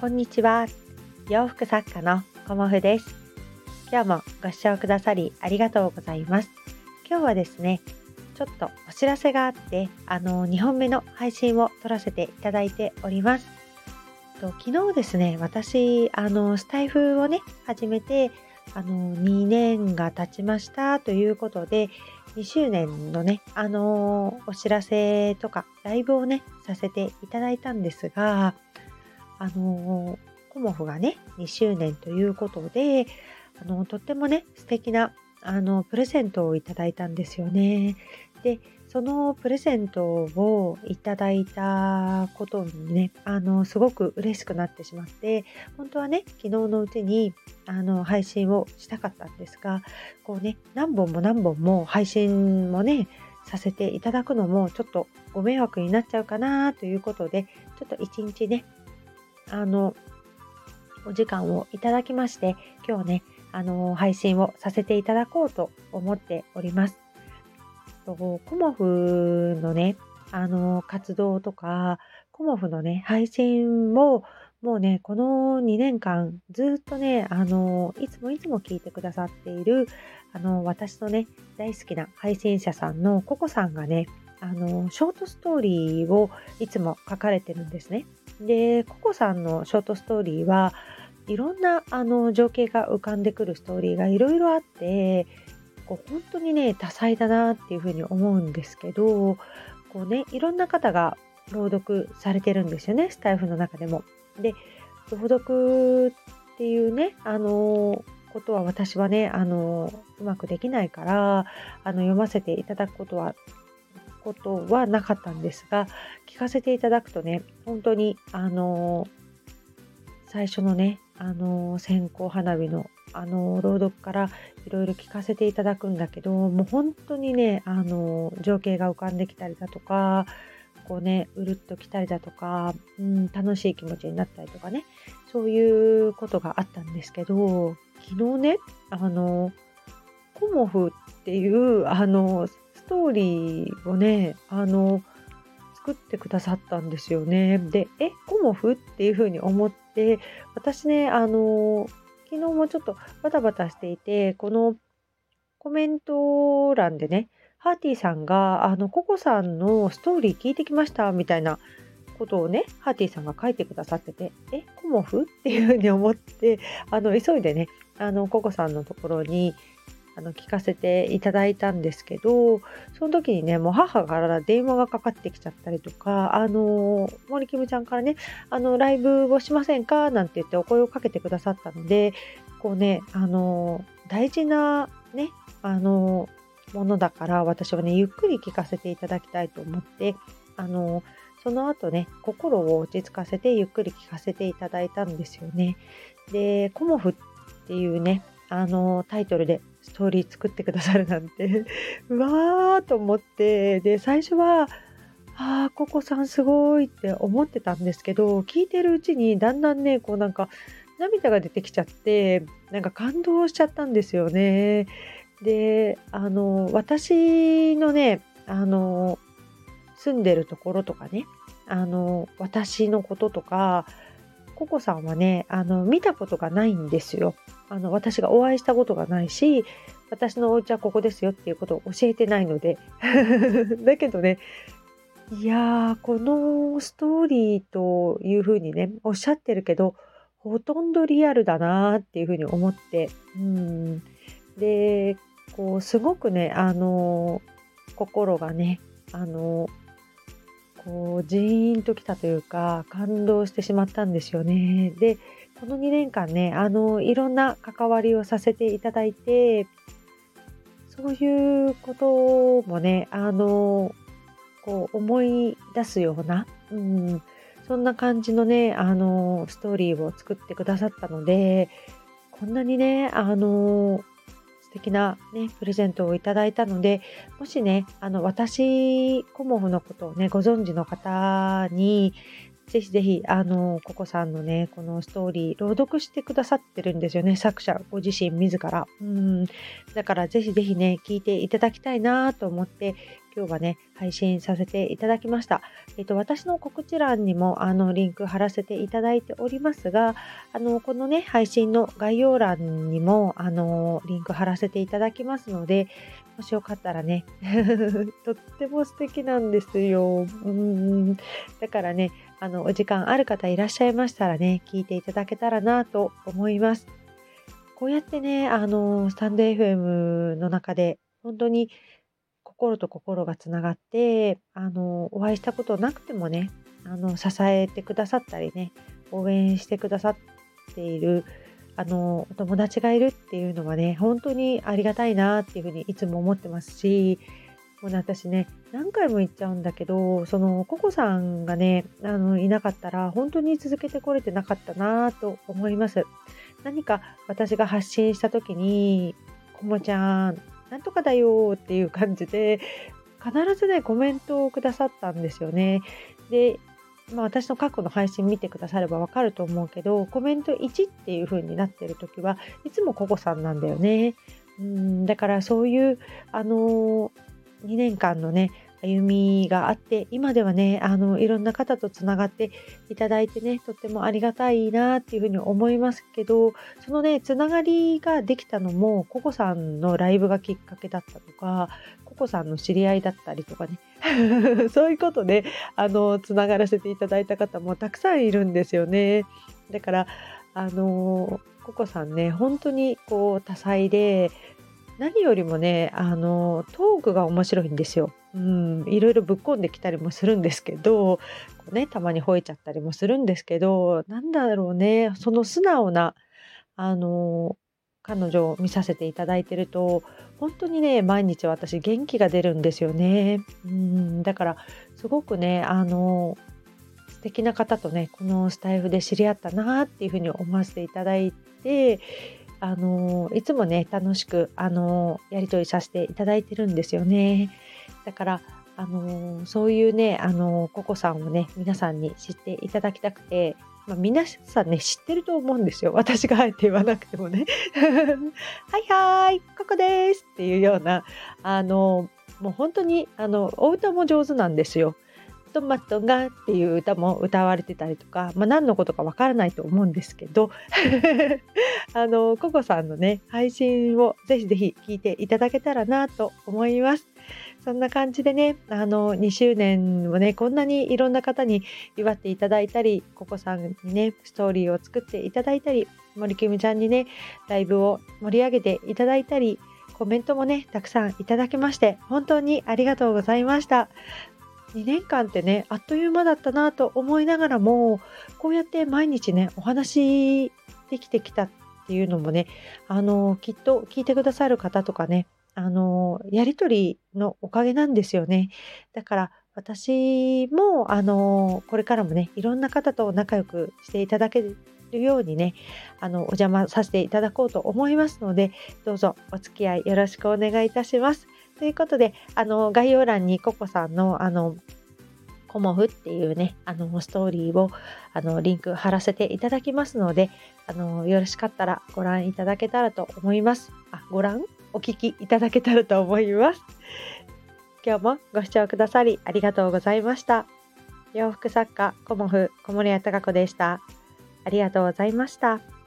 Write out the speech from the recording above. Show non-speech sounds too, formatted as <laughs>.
こんにちは。洋服作家のコモフです。今日もご視聴くださりありがとうございます。今日はですね、ちょっとお知らせがあって、あの、2本目の配信を撮らせていただいております。と昨日ですね、私、あの、スタイフをね、始めて、あの、2年が経ちましたということで、2周年のね、あのお知らせとか、ライブをね、させていただいたんですが、あのコモフがね2周年ということであのとってもね素敵なあのプレゼントをいただいたんですよね。でそのプレゼントをいただいたことにねあのすごく嬉しくなってしまって本当はね昨日のうちにあの配信をしたかったんですがこうね何本も何本も配信もねさせていただくのもちょっとご迷惑になっちゃうかなということでちょっと一日ねあの、お時間をいただきまして、今日ね、あの、配信をさせていただこうと思っております。とコモフのね、あの、活動とか、コモフのね、配信を、もうね、この2年間、ずっとね、あの、いつもいつも聞いてくださっている、あの、私のね、大好きな配信者さんのココさんがね、あの、ショートストーリーをいつも書かれてるんですね。で、ココさんのショートストーリーはいろんなあの情景が浮かんでくるストーリーがいろいろあってこう本当にね多彩だなっていうふうに思うんですけどこうねいろんな方が朗読されてるんですよねスタイフの中でも。で朗読っていうねあのことは私はねあのうまくできないからあの読ませていただくことはことはなかったんですが聞かせていただくとね本当にあの最初のねあの線香花火のあの朗読からいろいろ聞かせていただくんだけどもう本当にねあの情景が浮かんできたりだとかこうねうるっときたりだとか、うん、楽しい気持ちになったりとかねそういうことがあったんですけど昨日ねあのコモフっていうあのトーリーをね、あの、作ってくださったんですよね。で、え、コモフっていうふうに思って、私ね、あの、昨日もちょっとバタバタしていて、このコメント欄でね、ハーティーさんが、あの、ココさんのストーリー聞いてきましたみたいなことをね、ハーティーさんが書いてくださってて、え、コモフっていうふうに思って、あの、急いでね、あの、ココさんのところにあの聞かせていただいたんですけどその時にねもう母から電話がかかってきちゃったりとかあの森キムちゃんからねあのライブをしませんか？なんて言ってお声をかけてくださったのでこうねあの大事なねあのものだから私はねゆっくり聞かせていただきたいと思ってあのその後ね心を落ち着かせてゆっくり聞かせていただいたんですよね。でコモフっていうねあのタイトルでストーリー作ってくださるなんて <laughs> うわーと思ってで最初はああココさんすごいって思ってたんですけど聞いてるうちにだんだんねこうなんか涙が出てきちゃってなんか感動しちゃったんですよね。であの私のねあの住んでるところとかねあの私のこととかココさんはねあの見たことがないんですよ。あの私がお会いしたことがないし私のお家はここですよっていうことを教えてないので <laughs> だけどねいやーこのストーリーというふうにねおっしゃってるけどほとんどリアルだなーっていうふうに思ってうんでこうすごくねあの心がねあのこうジーンときたというか感動してしまったんですよね。でこの2年間ね、あの、いろんな関わりをさせていただいて、そういうこともね、あの、こう思い出すような、うん、そんな感じのね、あの、ストーリーを作ってくださったので、こんなにね、あの、素敵なね、プレゼントをいただいたので、もしね、あの、私、コモフのことをね、ご存知の方に、ぜひぜひ、あの、ココさんのね、このストーリー、朗読してくださってるんですよね、作者、ご自身自ら。うん。だからぜひぜひね、聞いていただきたいなと思って、今日はね、配信させていただきました。えっと、私の告知欄にも、あの、リンク貼らせていただいておりますが、あの、このね、配信の概要欄にも、あの、リンク貼らせていただきますので、もしよかったらね、<laughs> とっても素敵なんですよ。うん。だからね、あの、お時間ある方いらっしゃいましたらね、聞いていただけたらなと思います。こうやってね、あの、スタンド FM の中で、本当に心と心がつながってあのお会いしたことなくてもねあの支えてくださったりね応援してくださっているあのお友達がいるっていうのはね本当にありがたいなっていうふうにいつも思ってますしもうね私ね何回も言っちゃうんだけどそのココさんがねあのいなかったら本当に続けてこれてなかったなと思います。何か私が発信した時に「こもちゃんなんとかだよっていう感じで、必ずね、コメントをくださったんですよね。で、まあ、私の過去の配信見てくださればわかると思うけど、コメント1っていう風になってる時はいつもココさんなんだよね。うんだからそういう、あのー、2年間のね、歩みがあって今ではねあのいろんな方とつながっていただいてねとってもありがたいなっていうふうに思いますけどそのねつながりができたのもココさんのライブがきっかけだったとかココさんの知り合いだったりとかね <laughs> そういうことであのつながらせていただいた方もたくさんいるんですよね。だからあのココさんね本当にこう多彩で何よりもねあのトークが面白いんですよ。うん、いろいろぶっこんできたりもするんですけど、ね、たまに吠えちゃったりもするんですけどなんだろうねその素直なあの彼女を見させていただいてると本当にね毎日私元気が出るんですよね。うんだからすごくねあの素敵な方とねこのスタイフで知り合ったなっていうふうに思わせていただいてあのいつもね楽しくあのやり取りさせていただいてるんですよね。だからあのそういうねあのココさんをね皆さんに知っていただきたくて、まあ、皆さんね知ってると思うんですよ私があえて言わなくてもね <laughs> はいはいここですっていうようなあのもう本当にあのお歌も上手なんですよ。トマトがっていう歌も歌われてたりとか、まあ、何のことかわからないと思うんですけど <laughs> あのココさんのね配信をぜひぜひ聞いていただけたらなと思います。そんな感じでねあの2周年をねこんなにいろんな方に祝っていただいたりココさんにねストーリーを作っていただいたり森キムちゃんにねライブを盛り上げていただいたりコメントもねたくさんいただきまして本当にありがとうございました2年間ってねあっという間だったなと思いながらもこうやって毎日ねお話できてきたっていうのもねあのきっと聞いてくださる方とかねあのやり取りのおかげなんですよねだから私もあのこれからもねいろんな方と仲良くしていただけるようにねあのお邪魔させていただこうと思いますのでどうぞお付き合いよろしくお願いいたします。ということで、あの、概要欄にココさんの、あの、コモフっていうね、あの、ストーリーを、あの、リンク貼らせていただきますので、あの、よろしかったらご覧いただけたらと思います。あ、ご覧？お聞きいただけたらと思います。今日もご視聴くださりありがとうございました。洋服作家、コモフ、小森屋隆子でした。ありがとうございました。